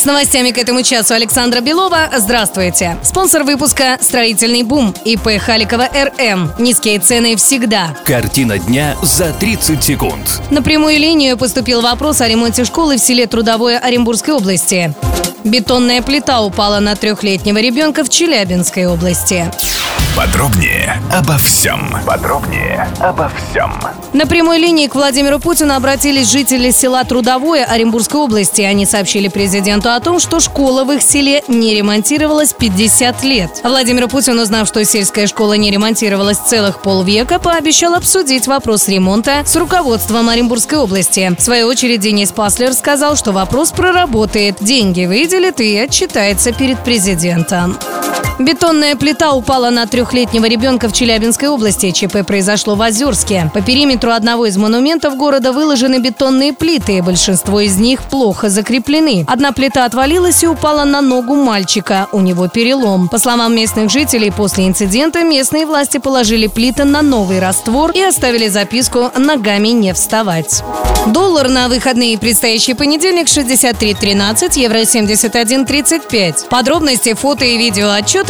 С новостями к этому часу Александра Белова. Здравствуйте. Спонсор выпуска «Строительный бум» ИП Халикова РМ. Низкие цены всегда. Картина дня за 30 секунд. На прямую линию поступил вопрос о ремонте школы в селе Трудовое Оренбургской области. Бетонная плита упала на трехлетнего ребенка в Челябинской области. Подробнее обо всем. Подробнее обо всем. На прямой линии к Владимиру Путину обратились жители села Трудовое Оренбургской области. Они сообщили президенту о том, что школа в их селе не ремонтировалась 50 лет. Владимир Путин, узнав, что сельская школа не ремонтировалась целых полвека, пообещал обсудить вопрос ремонта с руководством Оренбургской области. В свою очередь Денис Паслер сказал, что вопрос проработает, деньги выделит и отчитается перед президентом. Бетонная плита упала на трехлетнего ребенка в Челябинской области. ЧП произошло в Озерске. По периметру одного из монументов города выложены бетонные плиты, большинство из них плохо закреплены. Одна плита отвалилась и упала на ногу мальчика. У него перелом. По словам местных жителей, после инцидента местные власти положили плиты на новый раствор и оставили записку «ногами не вставать». Доллар на выходные предстоящий понедельник 63.13, евро 71.35. Подробности, фото и видео отчеты